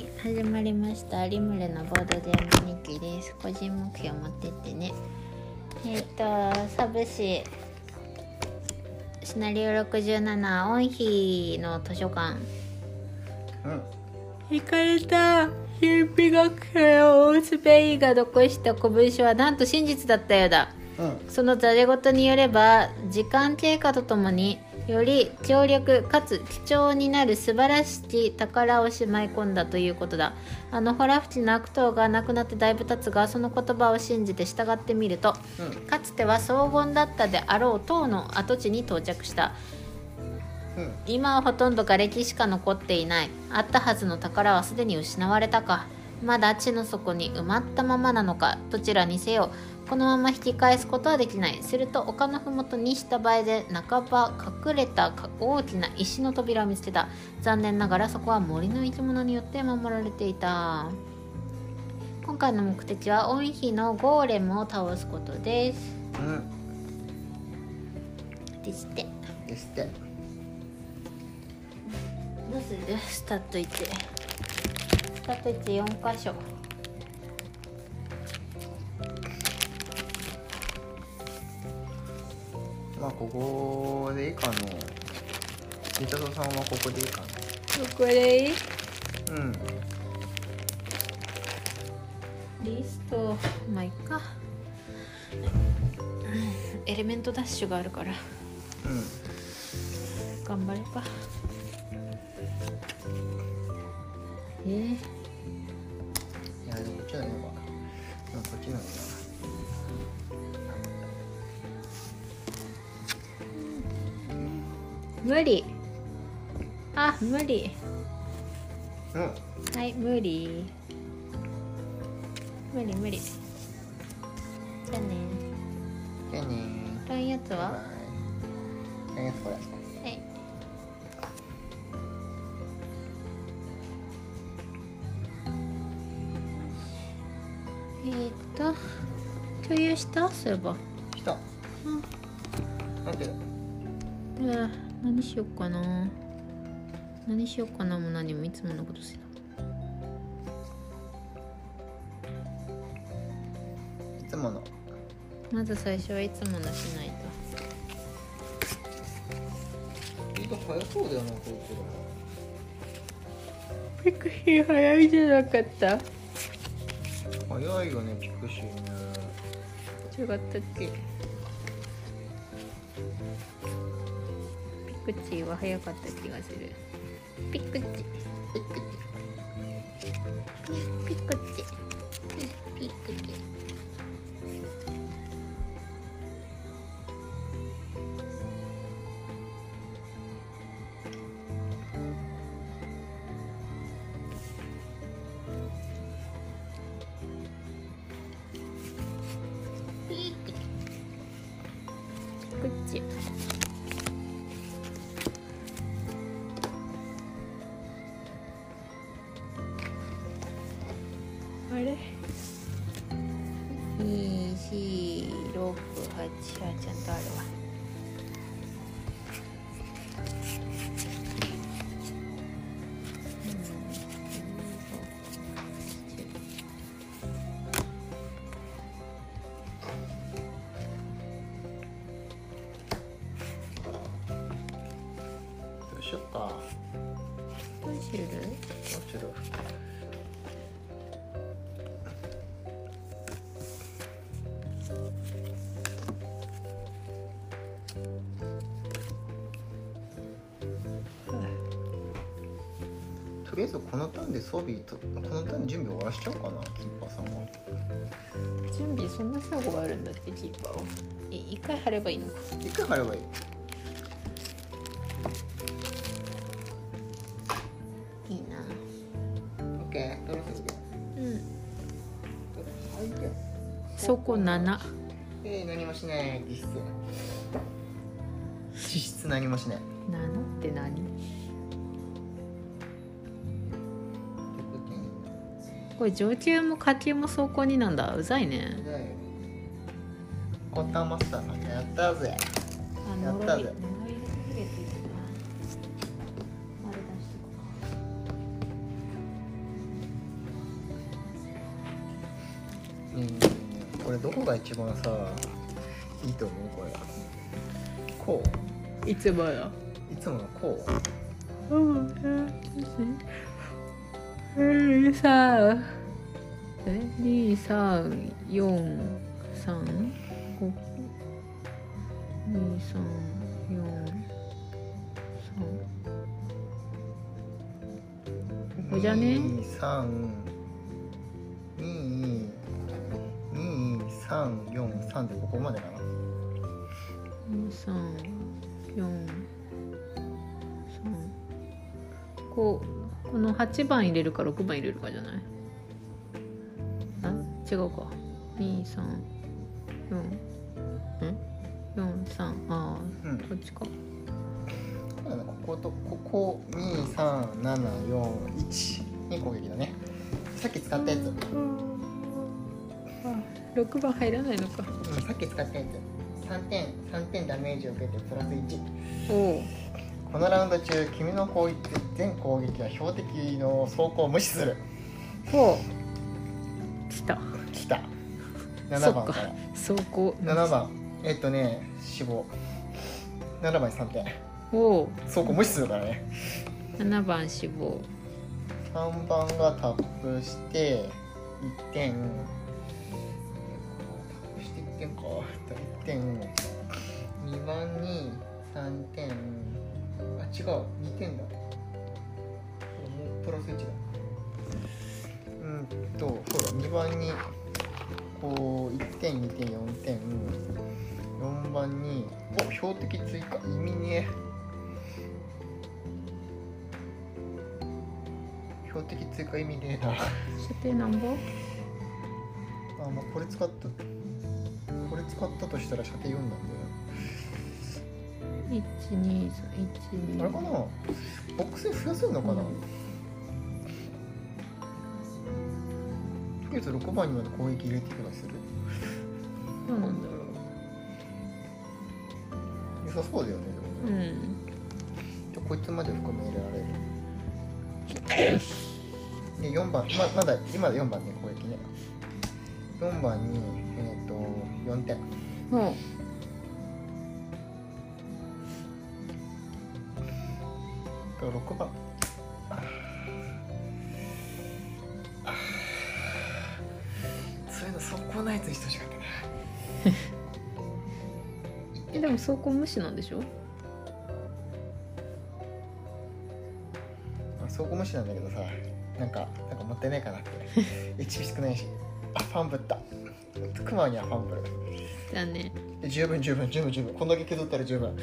はい始まりました。リムルのボードゲーム日記です。個人目標持ってってね。えっ、とサブ市シナリオ67オンヒの図書館。うん。行かれた。神秘学者をスペインが残した古文書はなんと真実だったようだ。うん。そのザレ事によれば時間経過とともにより強力かつ貴重になる素晴らしき宝をしまい込んだということだ。あのホラフチの悪党が亡くなってだいぶ経つがその言葉を信じて従ってみるとうんかつては荘厳だったであろう塔の跡地に到着した。うん今はほとんど瓦礫しか残っていない。あったはずの宝はすでに失われたか。まだ地の底に埋まったままなのかどちらにせよこのまま引き返すことはできない。すると丘の麓に下場へで半ば隠れたか大きな石の扉を見つけた。残念ながらそこは森の生き物によって守られていた。今回の目的はオンヒのゴーレムを倒すことです。うん。ですって。ですってどうする？スタート1スタート14箇所まあここでいいかのリタトさんはここでいいかこれいい。なうんリストまあいっか。エレメントダッシュがあるから。うん頑張れか。えー、いやでもこっちの方が。うんこっちの方無理。あ無理。うん。はい無理。無理無理。じゃあね。じゃあね。こういうやつバイバはイ。何やつこれ？はい。えー、っと共有したそういえば来たうん。なん何しよっかな。何しよっかなも何もいつものことしないつもの。まず最初はいつものしないと。意外と早そうだよなこいピクシー早いじゃなかった。つら早いよねピクシーね。違ったっけ？クチーは早かった気がする。ピクチピクチピクチうしようとりあえずこのターンで装備とこのターンで準備終わらしちゃおうかなキーパーさんは。準備そんな作業があるんだってキーパーをえ一回貼ればいいのか。一回貼ればいいいそこ7えー、何もしない。実質実質何もしない。7って何？これ上級も下級も走行になんだ。うざいね。コッタンマスターさんやったぜ。あやったぜ番さいいと思う？これ。こう？いつものいつものこう？うん。さあ、二、三、四343でここまでかな？434こうこの8番入れるか6番入れるかじゃない？あ違うか。234うん43ああ、うん、こっちか。こことここ23741に攻撃だね。さっき使ったやつ、うん。六番入らないのか。さっき使ったやつ。三点三点ダメージを受けてプラス一。おおこのラウンド中君の攻撃全攻撃は標的の走行を無視する。ほう。来た。来た。7そっか。番から走行。7番。えっとね死亡。7番に3点。おお走行無視するからね。七番死亡。3番がタップして1点点2番に3点あ違う2点だもうプラス1だうんとそうだ2番にこう1点2点4点4番にお標的追加意味ね標的追加意味ねえな射程なんぼあまあこれ使った。れ使ったとしたら射程4なんだよ。一二三一二。なあれかな？ボックスで増やせるのかな、うんとりあえず6番にまで攻撃入れていくのする。どうなんだろ良さそうだよねでもね、ううん。じゃあこいつまで含め入れられる。で4番ままだ今だ4番ね攻撃ね4番にえっ、と4点。ほだから6番。そういうの速攻ないやつにしてほしかったな。う えでも走行無視なんでしょ？あ走行無視なんだけどさなんかなんかもったいないかなって。HP 少ないし。あファンブった。クマにはファンブルだね。で十分十分十分十分。こんだけ削ったら十分。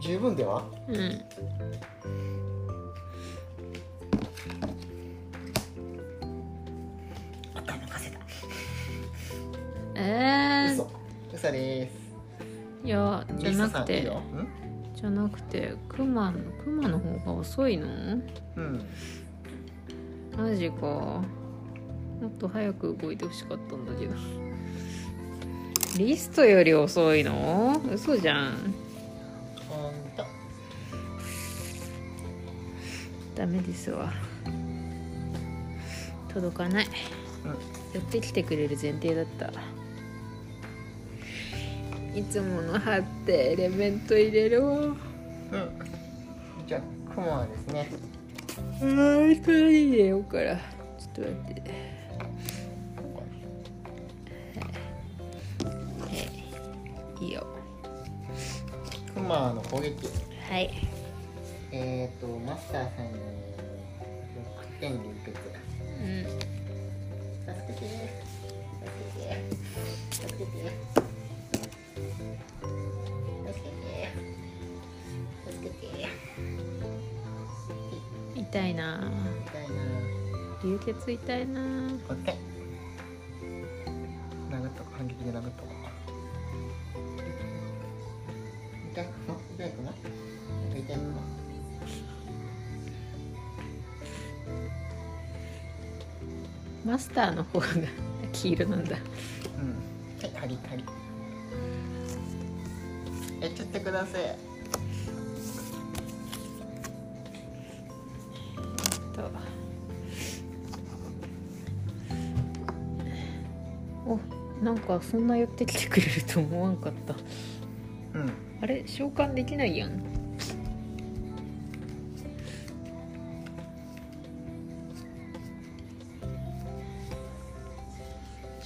十分では？うん。頭かせた。え嘘。嘘です。ー、いやじゃなくて。じゃなくてクマクマの方が遅いの？うん。マジかもっと早く動いてほしかったんだけど。リストより遅いの？嘘じゃん。ほんと。ダメですわ。届かない。寄ってきてくれる前提だった。いつもの貼ってエレメント入れるわうん。じゃあクマはですね。あー一人入れようから。ちょっと待ってクマの攻撃。はい。えっ、ー、とマスターさんに6点で受けて。うん助けて。助けて。助けて。助けて。助けて。痛いな。痛いな。流血痛いな。5点殴ったか反撃で殴ったマスターの方が黄色なんだ。うん。はい針針。やっちゃってください。と。おなんかそんな寄ってきてくれると思わんかった。うん。あれ召喚できないやん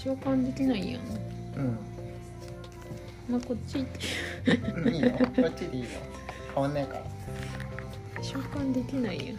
召喚できないやんうん。まあこっちいいよ。こっちでいいよ。変わんないから。召喚できないや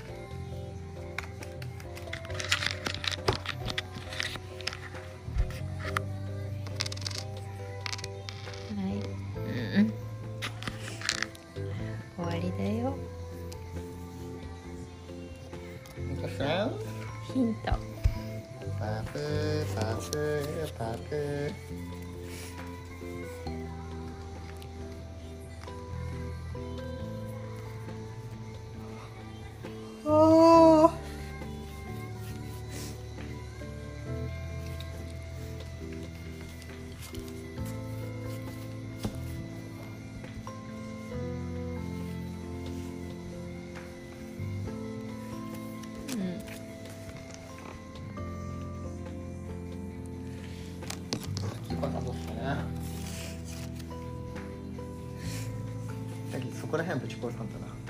さっきそこら辺ぶち壊さんだな。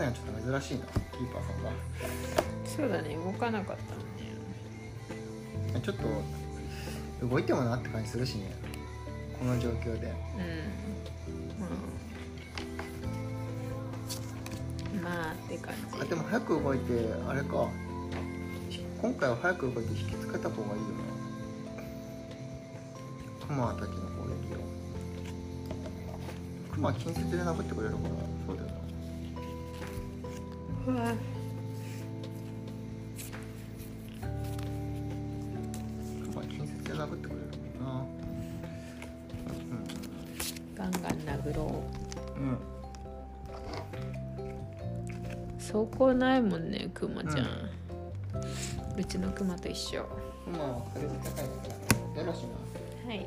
はちょっと珍しいなキーパーさんがそうだね動かなかったのね。ちょっと動いてもなって感じするしね。この状況で。うん。まあまあって感じ。あでも早く動いてあれか。今回は早く動いて引きつけた方がいいよね。クマたちの攻撃を。クマは近接で殴ってくれるからうわで殴ってくれるもんなガンガン殴ろう。んうん。う走行ないもんねクマちゃん、うちのクマと一緒。クマは火力高いからよろしいな。はい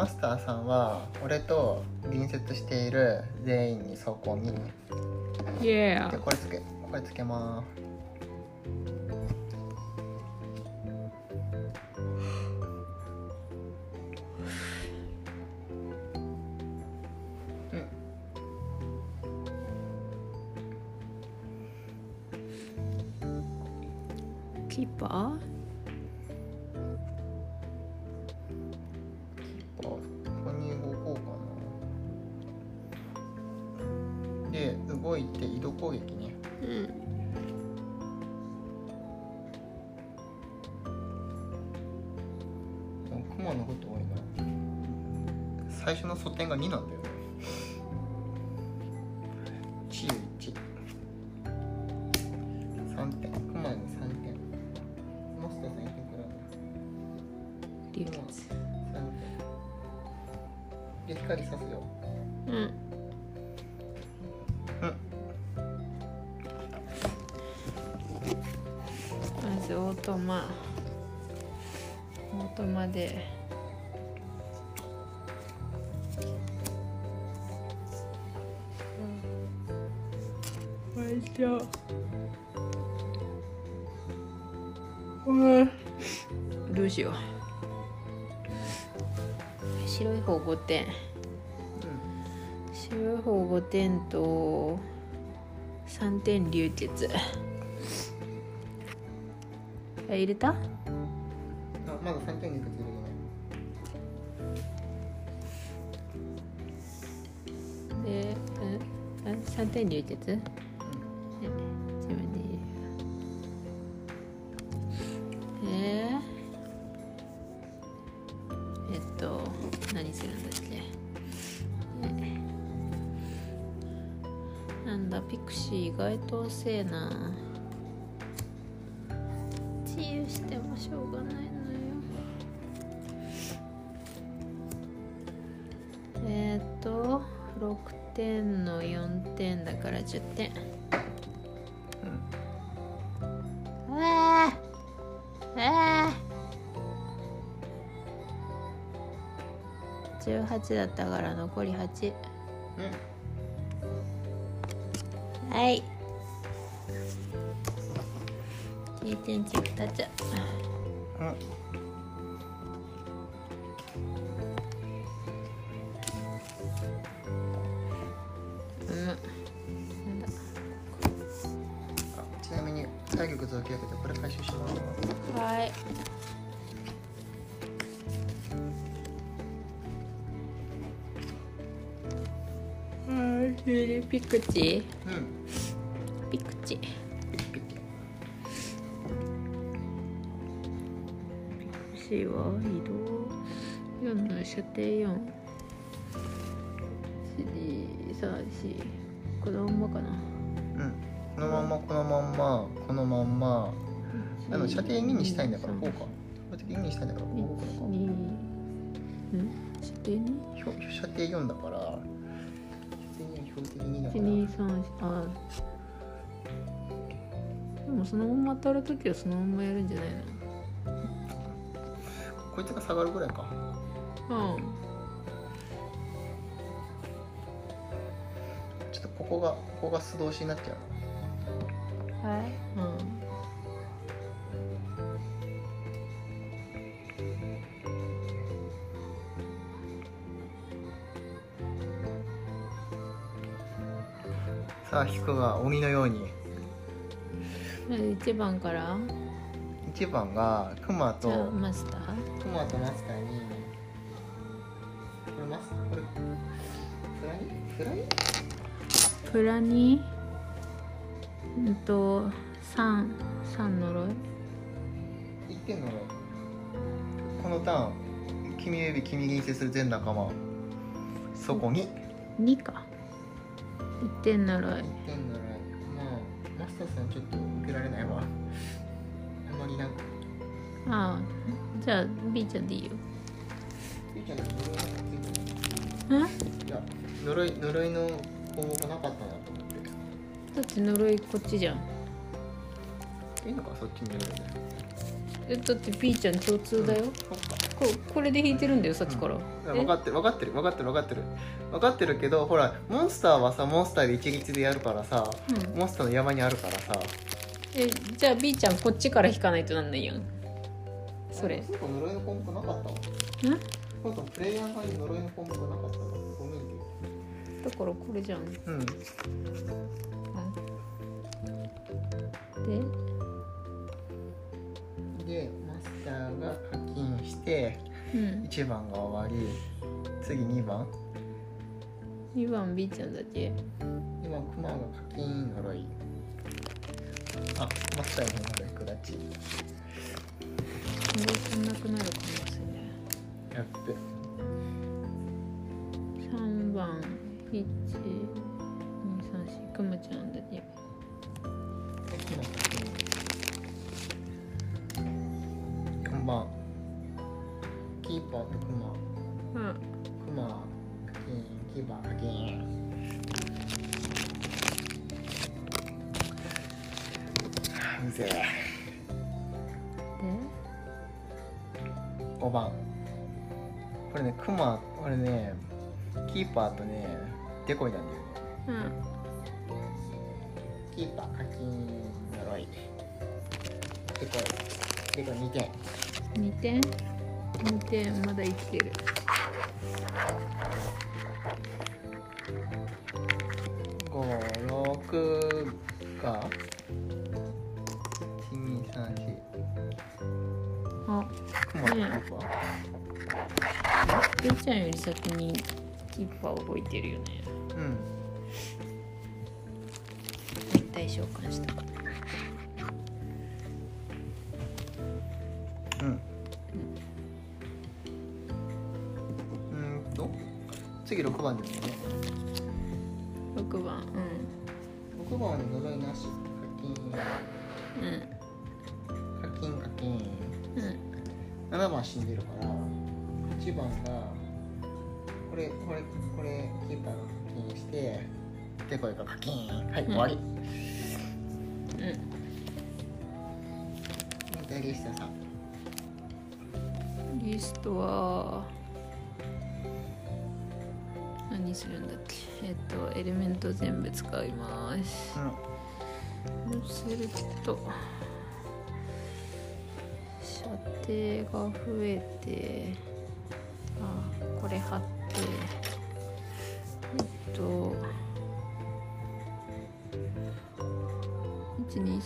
マスターさんは俺と隣接している全員に走行に。イエでこれつけこれつけまーす流血。あ入れた？あまだ3点いくつで、うん、あ3点流血？と遅えな。治癒してもしょうがないのよ。えーっと6点の4点だから10点。うわー。うわー。18だったから残り8うん。はい射程4 1 2 3 4このまんまかな。うん。このまんまこのまんまこのまんま。あの射程2にしたいんだからこうか。こうやって2にしたいんだからこうか。1 2ん？射程 2? ひょ射程4だから。射程2は標的2だか1ら2 3あでもそのまま当たるときはそのままやるんじゃないこいつが下がるぐらいか。のちょっとここがここが素通しになっちゃう。うんはい。うんさあ引くが鬼のように。1番から？1番がクマじゃあとマスター。クマとマスターにプラにうんと3三呪い？1点のこのターン君指君に接する全仲間。そこに。2か。1点呪い。1点のらまあマスターさんちょっと受けられないわ。あんまりなんか。ああ。じゃあ B ちゃんでいいよ。ゆうちゃんの呪いいてんないいや呪い呪いの項目なかったなと思って。だって呪いこっちじゃん。いいのかそっちに呪いでえだって B ちゃん共通だよ、そっか。ここれで引いてるんだよさっきから、いや分かってる分かってる分かってる分かってる。分かってるけどほらモンスターはさモンスターで一律でやるからさうん。モンスターの山にあるからさ。えじゃあ B ちゃんこっちから引かないとなんないやん。それ。そうか呪いの項目なかったわ。ん？プレイヤー側に呪いの項目なかったわだからこれじゃん。でうん。で？マスターが課金してうん。1番が終わり次2番？2番 B ちゃんだけ？今クマが課金呪い。あマスターの方が役立ち呪いなくなる可能性やっべ。3番1 2 3 4くまちゃんだけ4番キーパーとクマうん。クマキーパー課金うぜえ。で？5番。これねクマこれねキーパーとねデコイなんだよね。うん。キーパー課金呪い。デコイデコイ2点2点2点まだ生きてるキーパーを置いてるよね。うん。一体召喚したうん。次6番ですよね。6番。6番はね呪いなし課うんうん。金課金課金。うん。7番死んでるから8番がこれこれこれキーパーが課金してでこれが課金はい、終わり。うん。でリストさん。リストは何するんだっけ？えっとエレメント全部使います。うん。そうすると射程が増えてあこれ貼ってえっ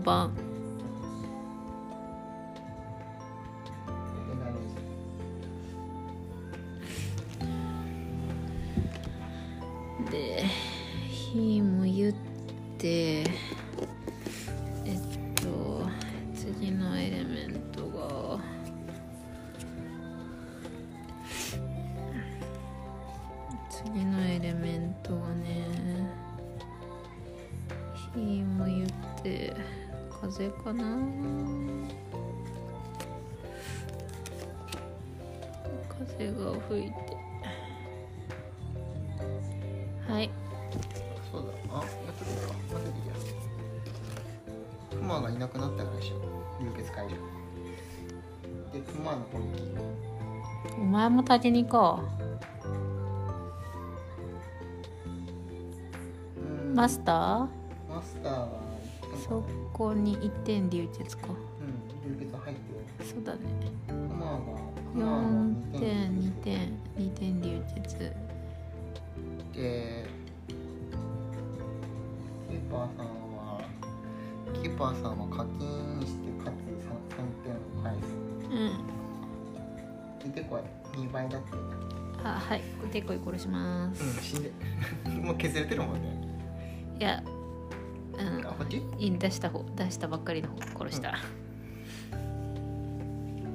番でに行こう。マスタマスターはーそこに1点流血か。うん流血入ってる。そうだね。クマがクマの4点2点2点流血でキーパーさんはキーパーさんは課金してかつ 3, 点を返すうんでこれ2倍だってあはい。でこい殺します。うん死んで。もう削れてるもんね。いやうん。あこっち？いい出した方出したばっかりの方殺した、は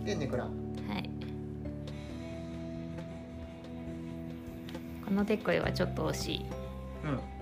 でネクラ。い。このデコイはちょっと惜しい。うん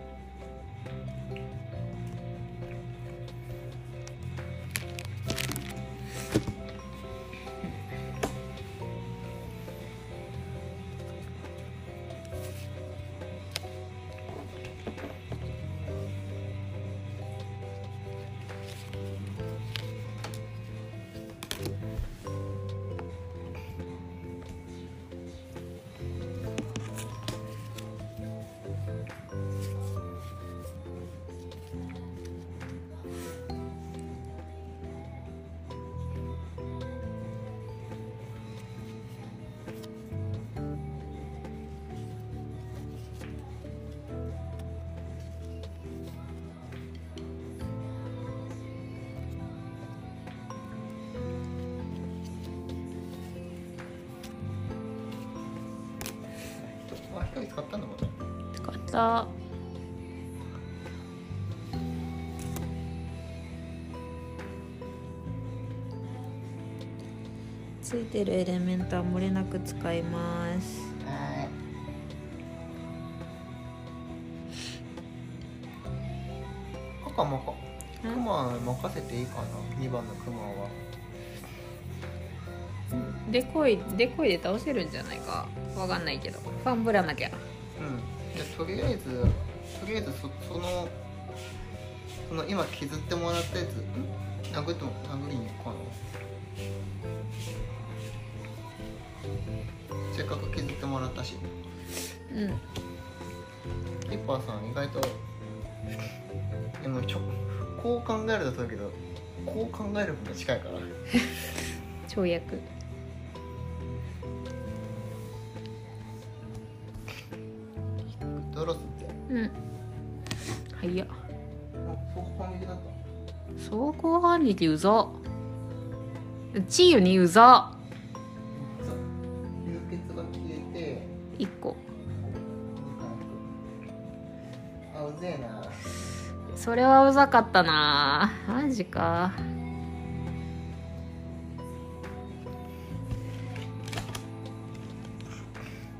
ついてるエレメントは漏れなく使います。はい。赤もか。クマ任せていいかな？2番のクマは。デコイデコイで倒せるんじゃないか？わかんないけど。ファンブラなきゃ。うん。じゃあとりあえずとりあえずそそのその今削ってもらったやつん？殴っても殴りに行こうかな？もらったし。うん。キッパーさん意外とでもちょこう考えるとそうだけどこう考える方が近いから。跳躍。うん。はいやあそう反撃だった。走行反撃うざチーユにうざそれはうざかったな。マジか。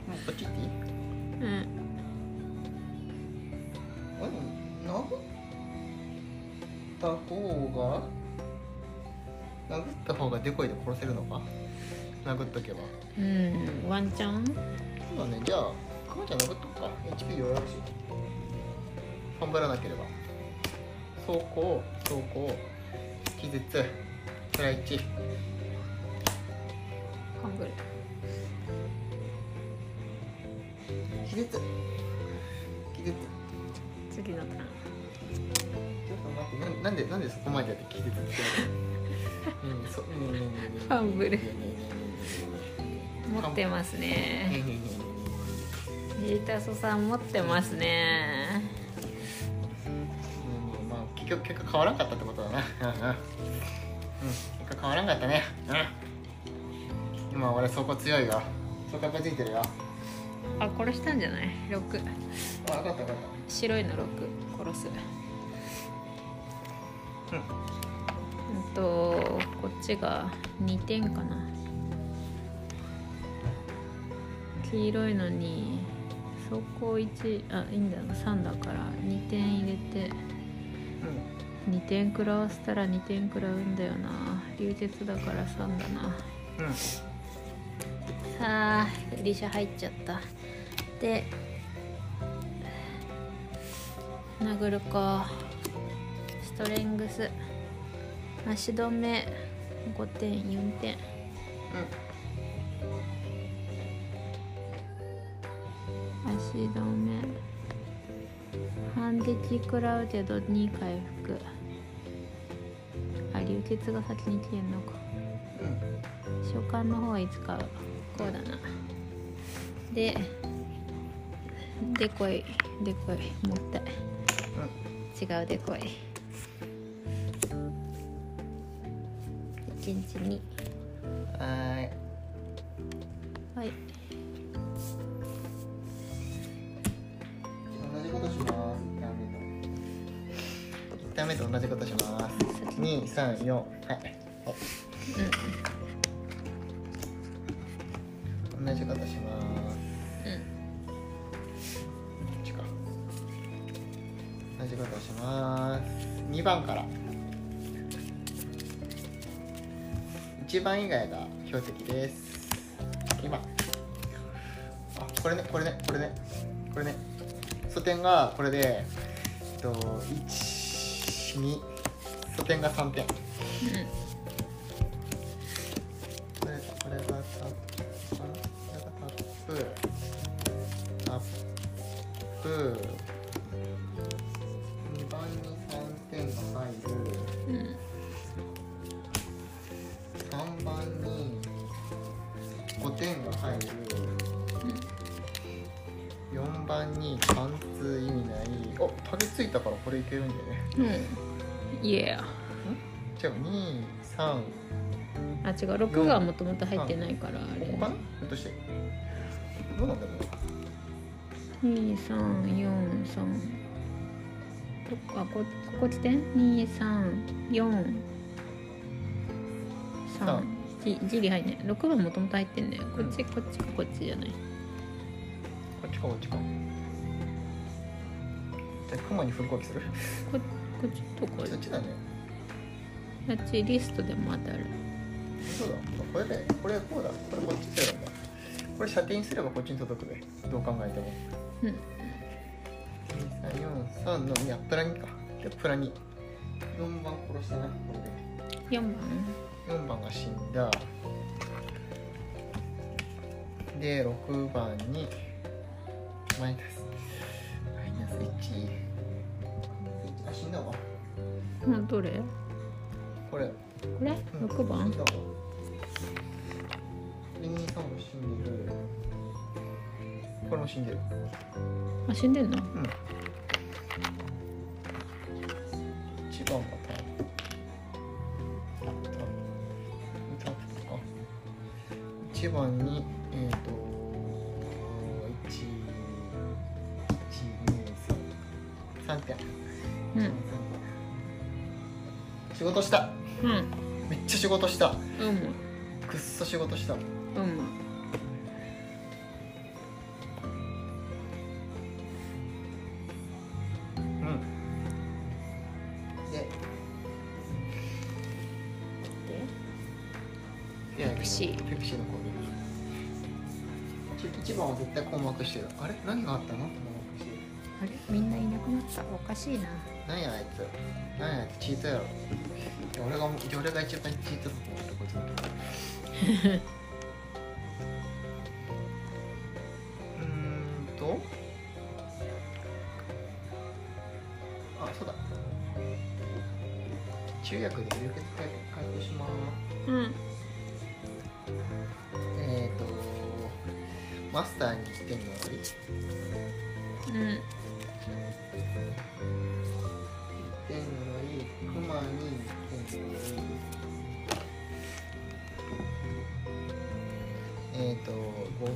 もうこっち行っていい？うん。あ殴った方が？殴った方がデコイで殺せるのか？殴っとけば。うん。ワンチャン？そうだね。じゃあかまちゃん殴っとくか。HP 弱いし。頑張らなければ走行走行気絶プラ1ハングル気絶気絶次のターン。ちょっと待ってななんでなんでそこまでやって気絶って言うのうんそうファンブル持ってますえねータソさん持ってますね結局結果変わらんかったってことだな。うん結果変わらんかったね。うん。今俺そこ強いよ。そこついてるよ。あ殺したんじゃない？6あ分かった分かった。白いの6殺す。うん。うんとこっちが2点かな。黄色いのに走行1あいいんだな3だから2点入れて2点食らわせたら2点食らうんだよな。流血だから3だな。うん。うんさあリシャ入っちゃった。で殴るか。ストレングス。足止め。5点4点。足止め。反撃食らうけど2回復血が先に消えるのか。うん召喚の方はいつかこうだな。ででこいでこい。もったい。違うでこい。1日2二三四はい。はい同じことします。うん。同じことします。二番から。一番以外が標的です。2番あこれねこれねこれね。これね。素点がこれでえっと12素点が3点こ違う6がもともと入ってないからあれ。ここかなひょっとしてどうなんだろう2343あこここ来て234さ3ギリ入んね6番もともと入ってんねこっち、こっちかこっちじゃない。こっちか。こっちかじゃあ雲にフル攻撃するここっちとこそっちだねあっちリストでも当たるそうだ。これでこれこうだ。これこっちだこれ射程にすればこっちに届くべどう考えても。うん。2343のいやプラ2かでプラ24番。殺したなこれで4番4番が死んだ。で6番にマイナス。マイナス1あ死んだわ。あどれ？これこれ？うん6番？死んだわで23も死んでるこれも死んでる。あ死んでんの？うん。一番がターンターンか。一番にえっ、ー、と一一二三。三点。うん。仕事した仕事した。うくっそ仕事した。んうん。うん。で。いやペプシー。ペプシーの攻撃一番は絶対困惑してる。あれ？何が？おかしいな。何やあいつ。何やあいつ。チートやろ。俺が俺が一番チートだと思ってこいつの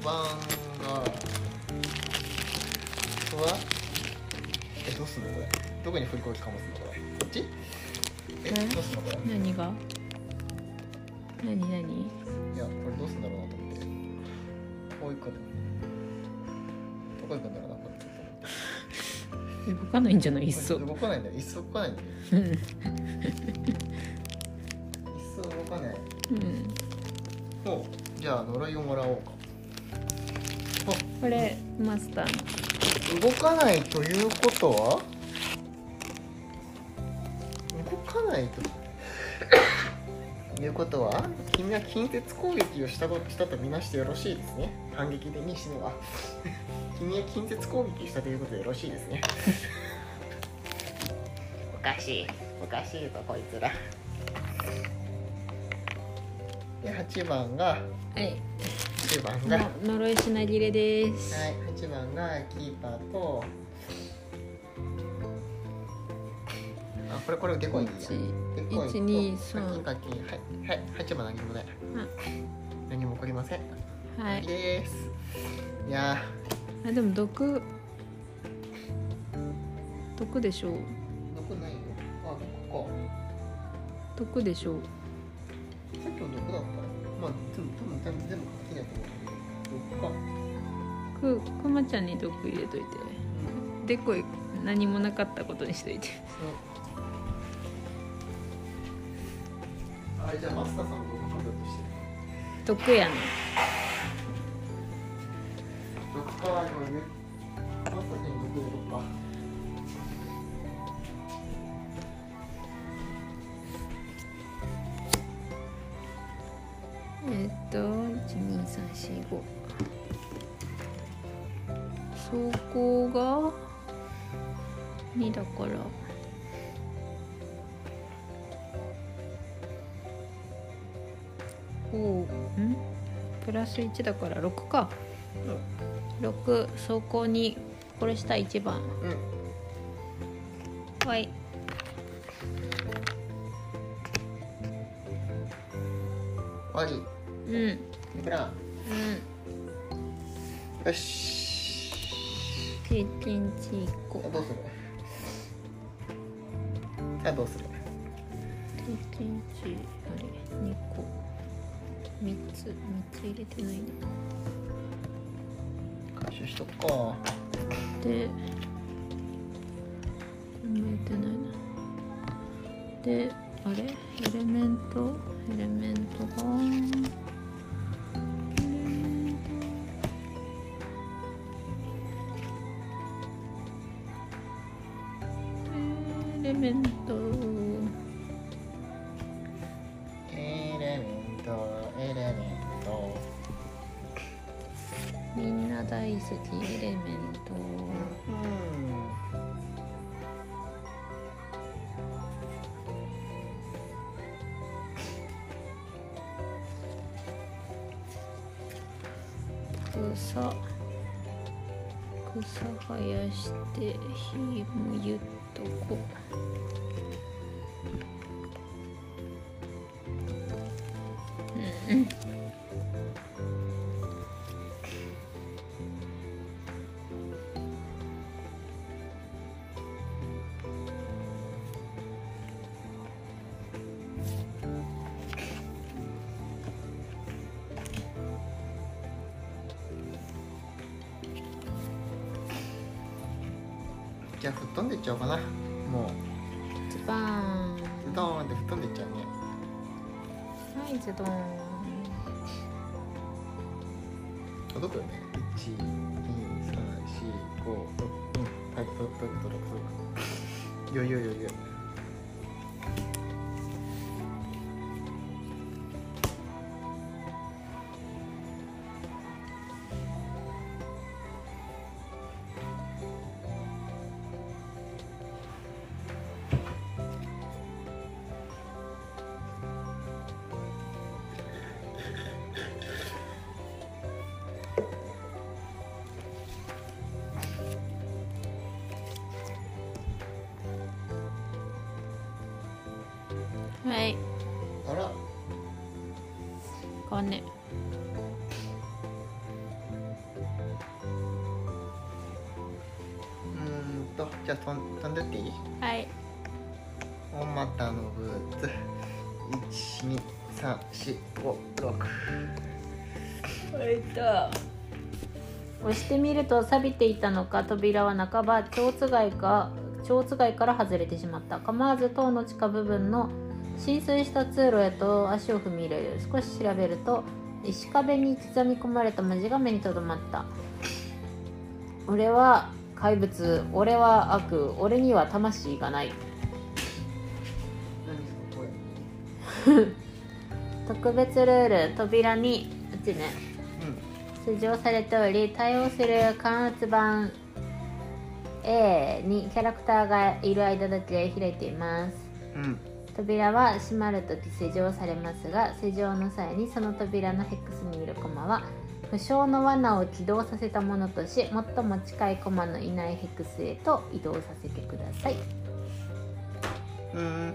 番がここは？えどうすんのこれ？どこに振り込みかますのこれ？こっち？ええどうすんのこれ？何が？何何？いやこれどうすんだろうなと思って。こう行くのどこ行くんだろうなこれ。動かないんじゃないいっそ動かないんだよ。一層動かない。んだようん一層動かない。うん。おじゃあ呪いをもらおうかこれマスター。の動かないということは？動かないということは？君は近接攻撃をしたことしたとみなしてよろしいですね。反撃でにしては。君は近接攻撃したということでよろしいですね。おかしい。おかしいぞこいつら。で8番がはい9番。が、の呪い品切れです。はい、8番がキーパーと。あこれこれでこいいや一でこいと一二三。課金課金はいはい8番何もない。何も起こりません。はい。です。いや。あでも毒。毒でしょう。ー毒ないよ。あここ。毒でしょう。さっきの毒だった。まあ全部多分全部全部やと思う毒か。まちゃんに毒入れといて。でこい何もなかったことにしといて。う。んあれじゃあマスターさんも毒として。る毒やね。毒かね。マスターさんに毒かえっと12345走行が2だから。おおん？プラス1だから6か。6走行にこれした1番。うん。はい。終わりうんいくらうん。よし。経験値1個どうする？さあどうする？経験値あれ2個。3つ3つ入れてないね回収しとくかでして火もゆじゃあ吹っ飛んでいっちゃおうかな。もう。ズバーン。ズドーンって吹っ飛んでいっちゃうね。はいズドーン。届くよね。1 2 3 4 5 6 7ん。9 10 11 12 13 14じゃあ飛ん飛んでっていい？はい。お股のブーツ。一二三四五六。はいった。押してみると錆びていたのか扉は半ば蝶つがいか蝶つがいから外れてしまった。構わず塔の地下部分の浸水した通路へと足を踏み入れる。少し調べると石壁に刻み込まれた文字が目にとどまった。俺は怪物俺は悪俺には魂がない。特別ルール扉にうちねう施錠されており対応する感圧板 A にキャラクターがいる間だけ開いています。んうん。扉は閉まるとき施錠されますが施錠の際にその扉のヘックスにいるコマは不詳の罠を起動させたものとし最も近いコマのいないヘックスへと移動させてください。うん。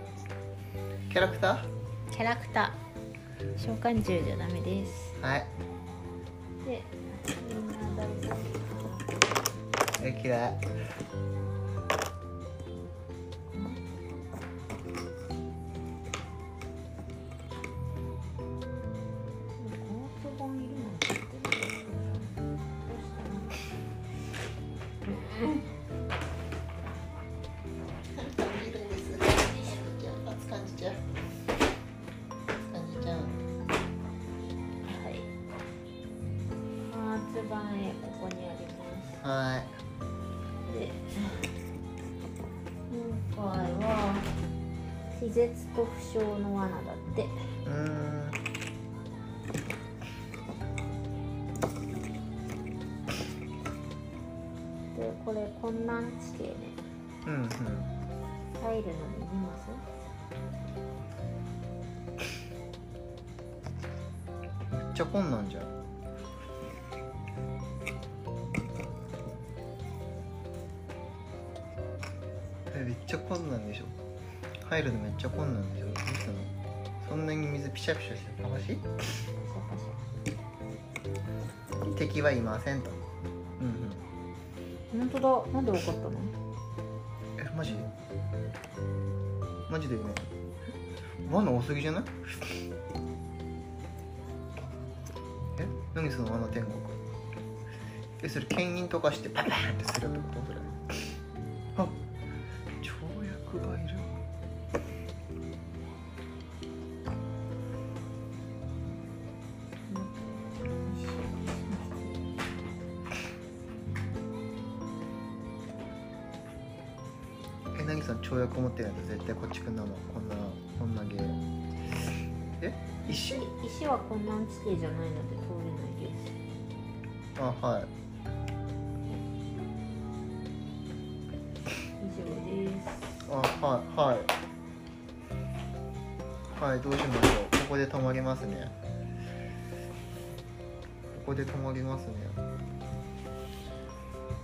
キャラクタキャラクター。召喚獣じゃダメです。ーはい。でみんな誰かえ嫌い入るのめっちゃ困難でしょどうしたの？そんなに水ピシャピシャして楽しい敵はいませんと。うんうん。本当だ。なんでわかったの？えマジ？マジでね罠多すぎじゃない？え？何その罠天国？えそれ牽引とかしてパパーンってするってこと？石は困難地形じゃない。ので通れないです。あはい以上です。あはい。はい。はいどうしましょう。ここで止まりますね。ここで止まりますね。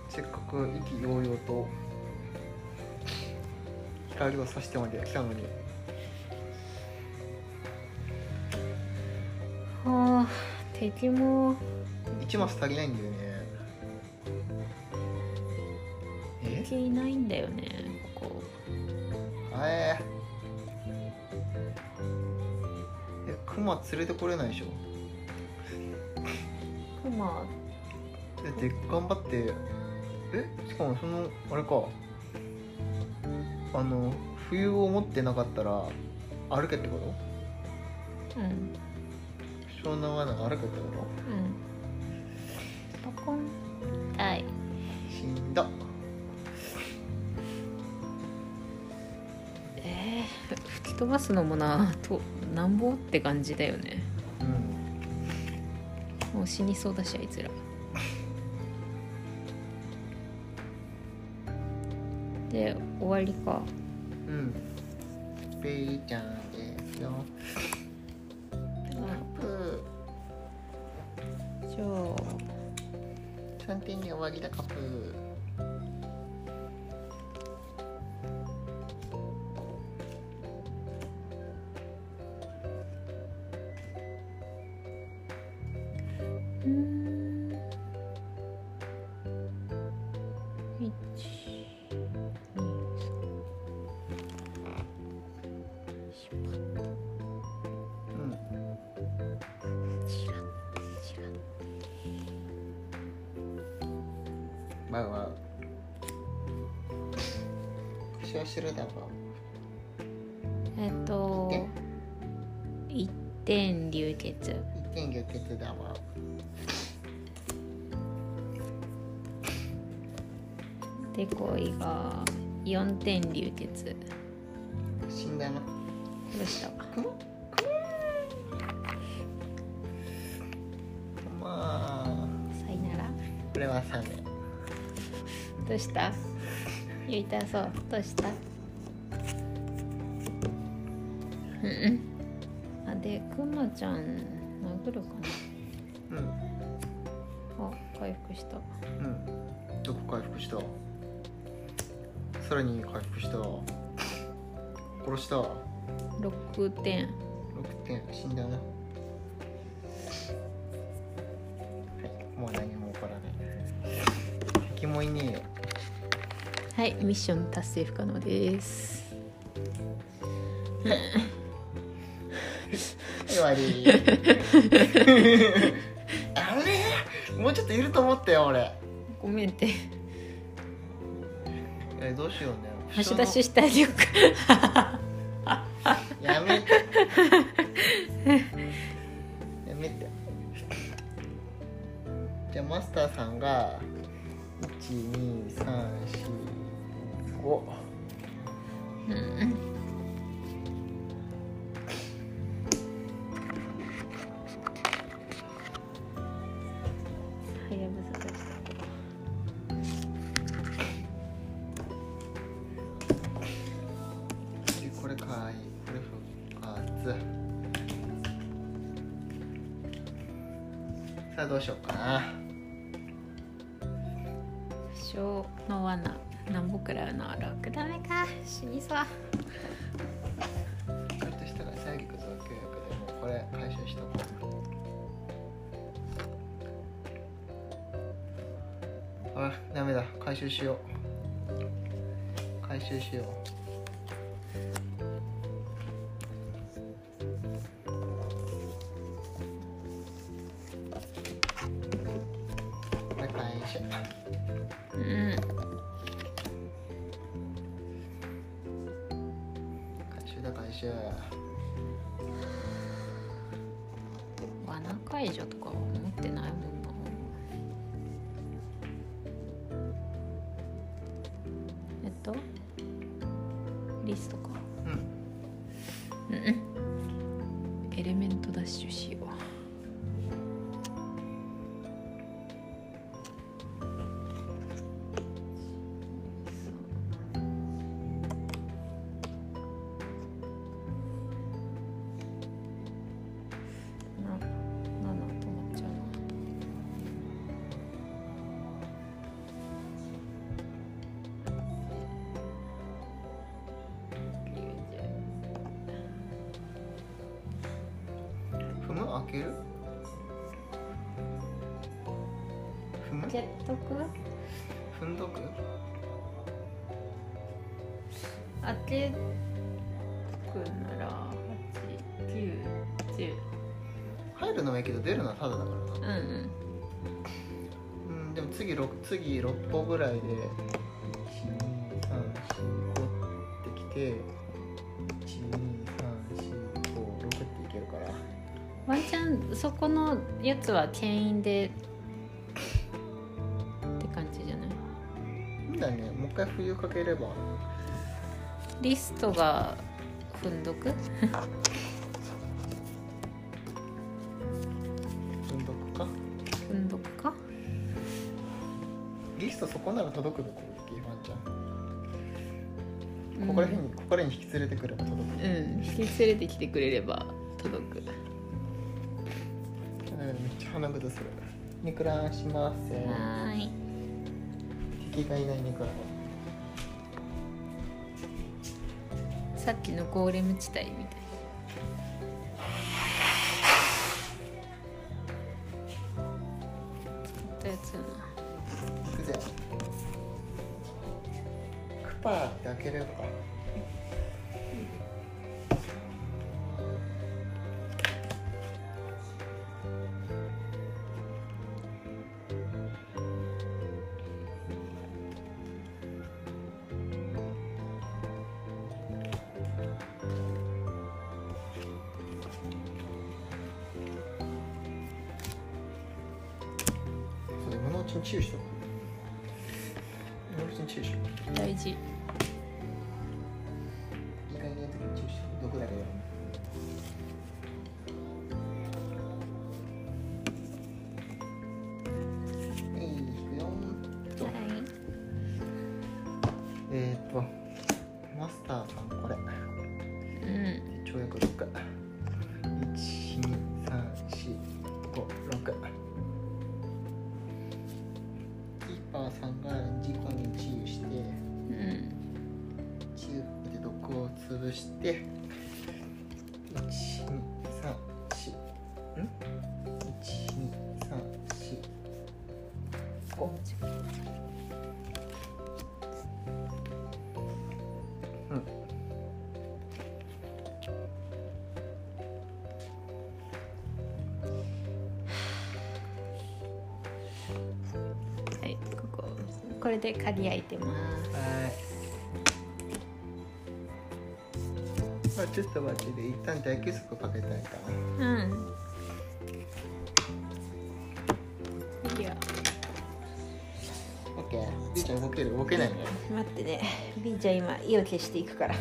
せっかく意気揚々と光をさしてまで来たのに。敵も。1マス足りないんだよね。え？敵いないんだよねここ。ええクマ連れてこれないでしょ？クマだって頑張って。え？しかもそのあれか。あの冬を持ってなかったら歩けってこと？うん湘南はなんか歩けってこうん。ポコン。痛い。と死んだえー、吹き飛ばすのもなとなんぼって感じだよね。うんもう死にそうだしあいつら。で終わりか。うん。ペイちゃんですよじゃあー3点で終わりだカップ。これはサメどうした？言いたそう。どうした？うんうん。あでくまちゃん殴るかうん。なあ回復した。うん。どこ回復した？さらに回復した。殺した。6点。6点。死んだなはいミッション達成不可能です。終わり。あれ？もうちょっといると思ったよ俺。ごめんって。えどうしようね。橋出ししてあげようか。やめて。やめて。じゃあマスターさんが12345うんうん。踏む開けとく踏んどく？開けとくなら8910入るのはいいけど出るのはただだからな。うんうんうんでも次六次6歩ぐらいで12345ってきて12345っていけるから。ワンちゃんそこのやつは牽引で一回冬かければリストが踏んどく？踏んどくか？踏んどくか？リストそこなら届くのこれワンちゃうん。んここら辺にここら辺に引き連れてくれば届く。うん。引き連れてきてくれれば届く。うんめっちゃ鼻ぐずする。肉卵します。せはーい。敵がいない肉卵さっきのゴーレム地帯みたいそう今のうちに注意しとれで借り開いてます。はい。まあちょっと待ってで一旦大結束かけたいかうん。いいよ。オッケー。りーちゃん動ける？動けないね。待ってね。B ちゃん今意を消していくから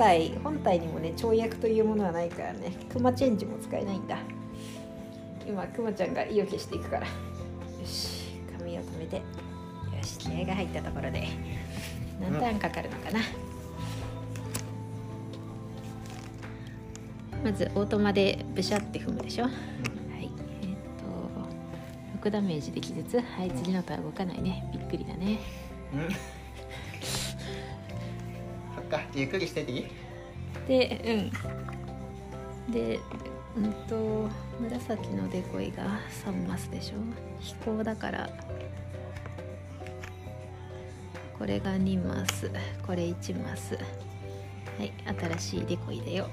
体本体にもね跳躍というものはないからね。クマチェンジも使えないんだ。今クマちゃんが意を消していくから。よし髪を止めて。よし気合が入ったところで。何ターンかかるのかな、まずオートマでブシャって踏むでしょ。はい。えっ、と6ダメージで気絶はい次のターン動かないね。びっくりだね。うん。か、ゆっくりしてていい？でうん。でうんと紫のデコイが3マスでしょ？飛行だから。これが2マス。これ1マス。はい新しいデコイだよ。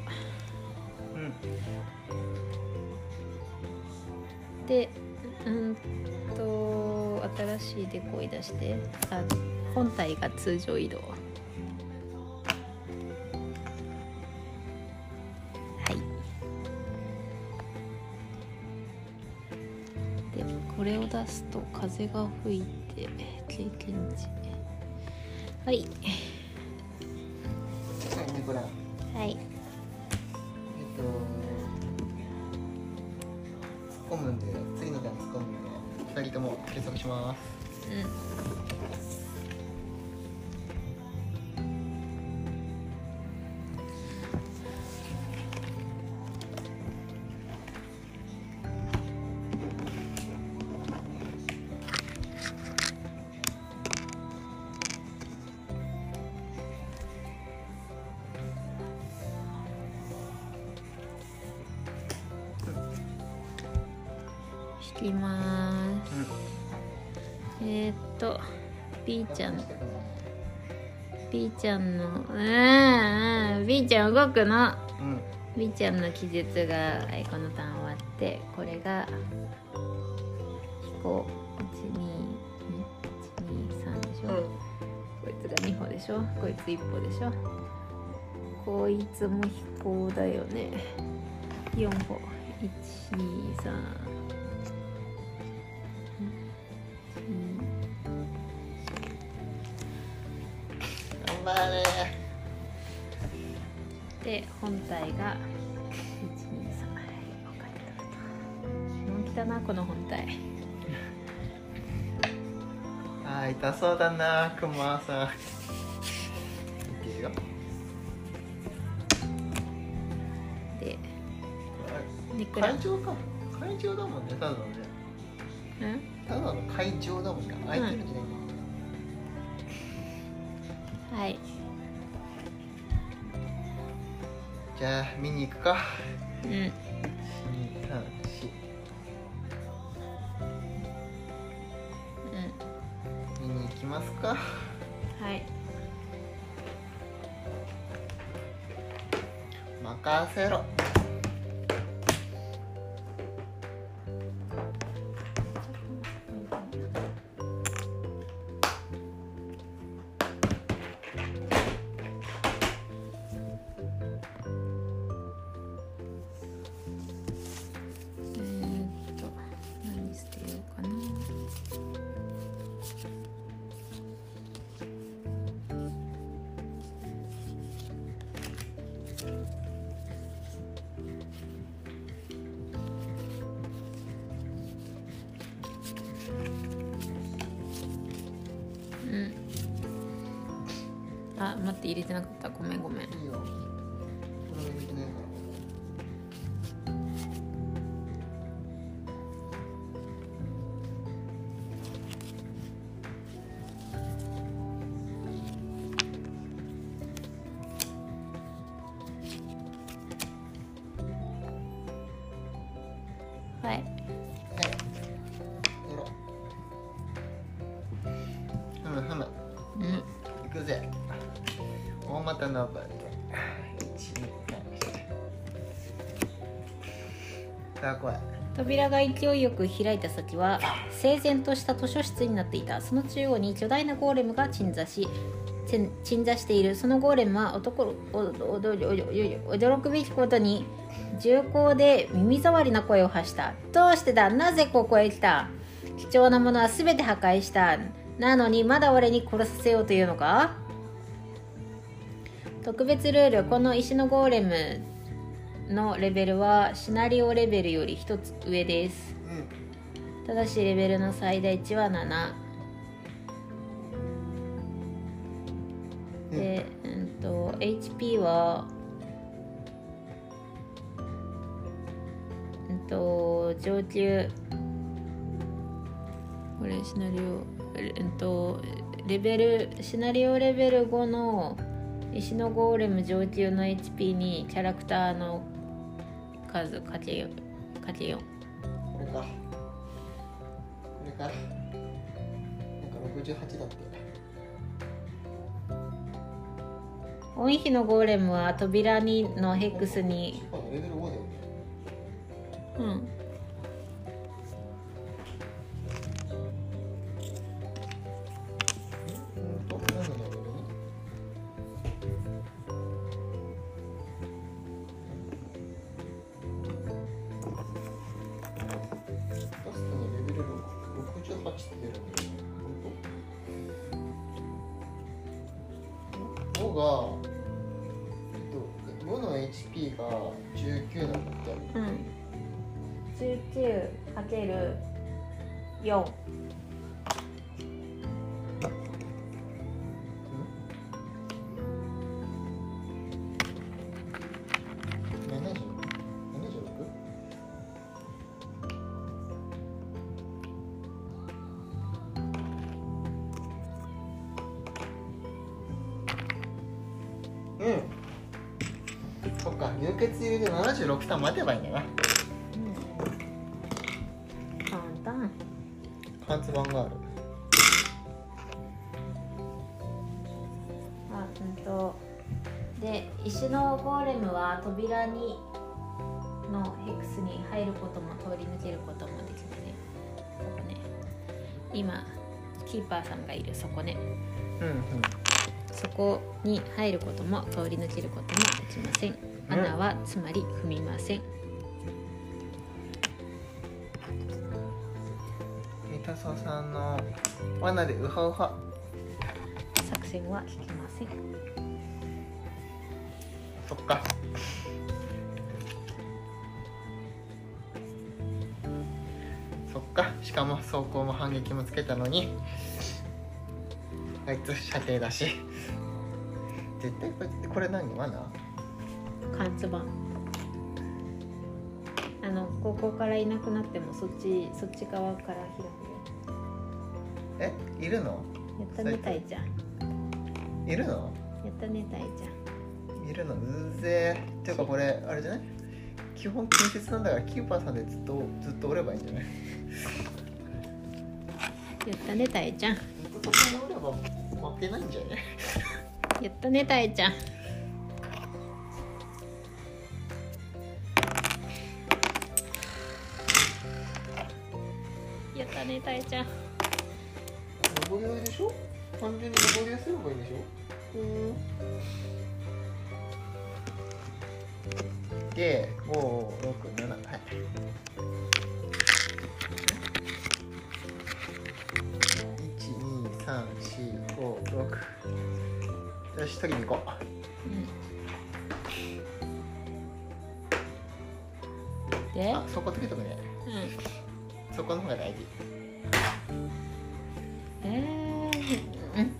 うん。でうんと新しいデコイ出して。あ本体が通常移動出すと風が吹いて経験値。はい。B ちゃんのうんうん B ちゃん動くの。うん、B ちゃんの記述がはいこのターン終わってこれが飛行12123でしょ、こいつが2歩でしょ。こいつ1歩でしょ。こいつも飛行だよね。4歩。123この本体。あー痛そうだなクマさん。見てるよ。で会場か。会場だもんねただのね。うん？ただの会場だもんね空いてるん。じゃないはい。じゃあ見に行くか。うん待って入れてなかった。ごめんごめん。いいよ。扉が勢いよく開いた先は整然とした図書室になっていた。その中央に巨大なゴーレムが鎮座し鎮座している。そのゴーレムは男驚くべきことに重厚で耳障りな声を発した。どうしてだ？なぜここへ来た？貴重なものは全て破壊した。なのにまだ俺に殺させようというのか？特別ルールこの石のゴーレムのレベルはシナリオレベルより1つ上です。うん。ただしレベルの最大値は7で、うんと HP はうんと上級。これシナリオえうんとレベルシナリオレベル5の石のゴーレム上級の HP にキャラクターの数かけよかけ4これか。これか。なんか六十八だって。音比のゴーレムは扉にのヘックスにあレベル五だよね。うんうん今キーパーさんがいるそこね。うんうん。そこに入ることも通り抜けることもできません。穴はつまり踏みません。三田荘さんの罠でウハウハ。作戦は引きません。そっかそっか。しかも走行も反撃もつけたのに。あいつ射程だし。絶対これこれ何罠？缶つば。あのここからいなくなってもそっちそっち側から開くよ。え？いるの？やったねたいちゃん。いるの？やったねたいちゃん。いるの？うぜえ。ていうかこれあれじゃない？基本近接なんだからキーパーさんでずっとずっとおればいいんじゃない？やったねたいちゃん。負けないんじゃやったねたいちゃん。やったねたいちゃん。登り合いでしょ？単純に登り合いすればいいんでしょ？うん。で567 12345よし取りに行こう。んで？うあそこ取りとくね。うん。そこの方が大事。えー、うん。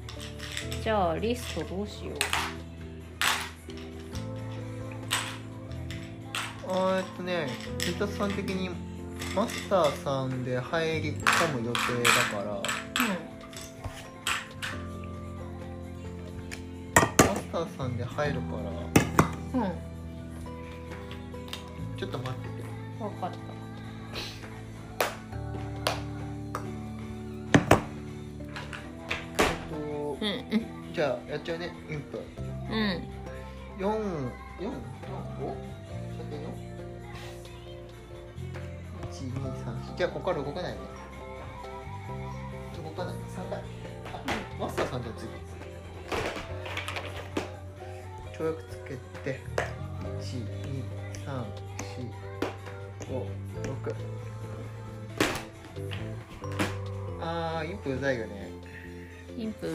じゃあリストどうしよう。えっとねジタさん的にマスターさんで入り込む予定だからマスターさんで入るから。うん。うんちょっと待ってて。分かったえっとうんうんじゃあやっちゃうねインプ。うん。四四四五？射程四一二三四。じゃあここから動かないね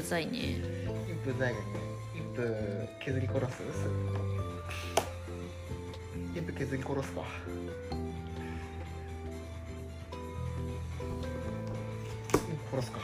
うざいね。インプうざいよねインプ削り殺す？インプ削り殺すか。インプ殺すか。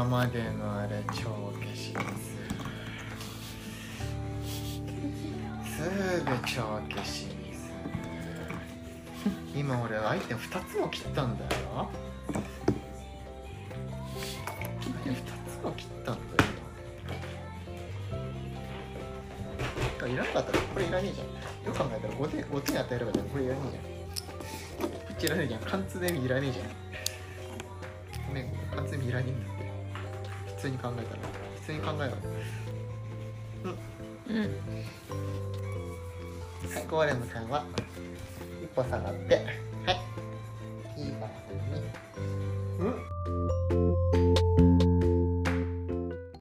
今までのあれ帳消しにするすぐ帳消しにする今俺アイテム2つも切ったんだよ。アイ2つも切ったんだよ。いらなかったらこれいらねえじゃんよ。く考えたら5点 ,5 点与えればじゃんこれいらねえじゃんいらねえじゃん貫通でいらねえじゃんはいゴーレムさんは一歩下がって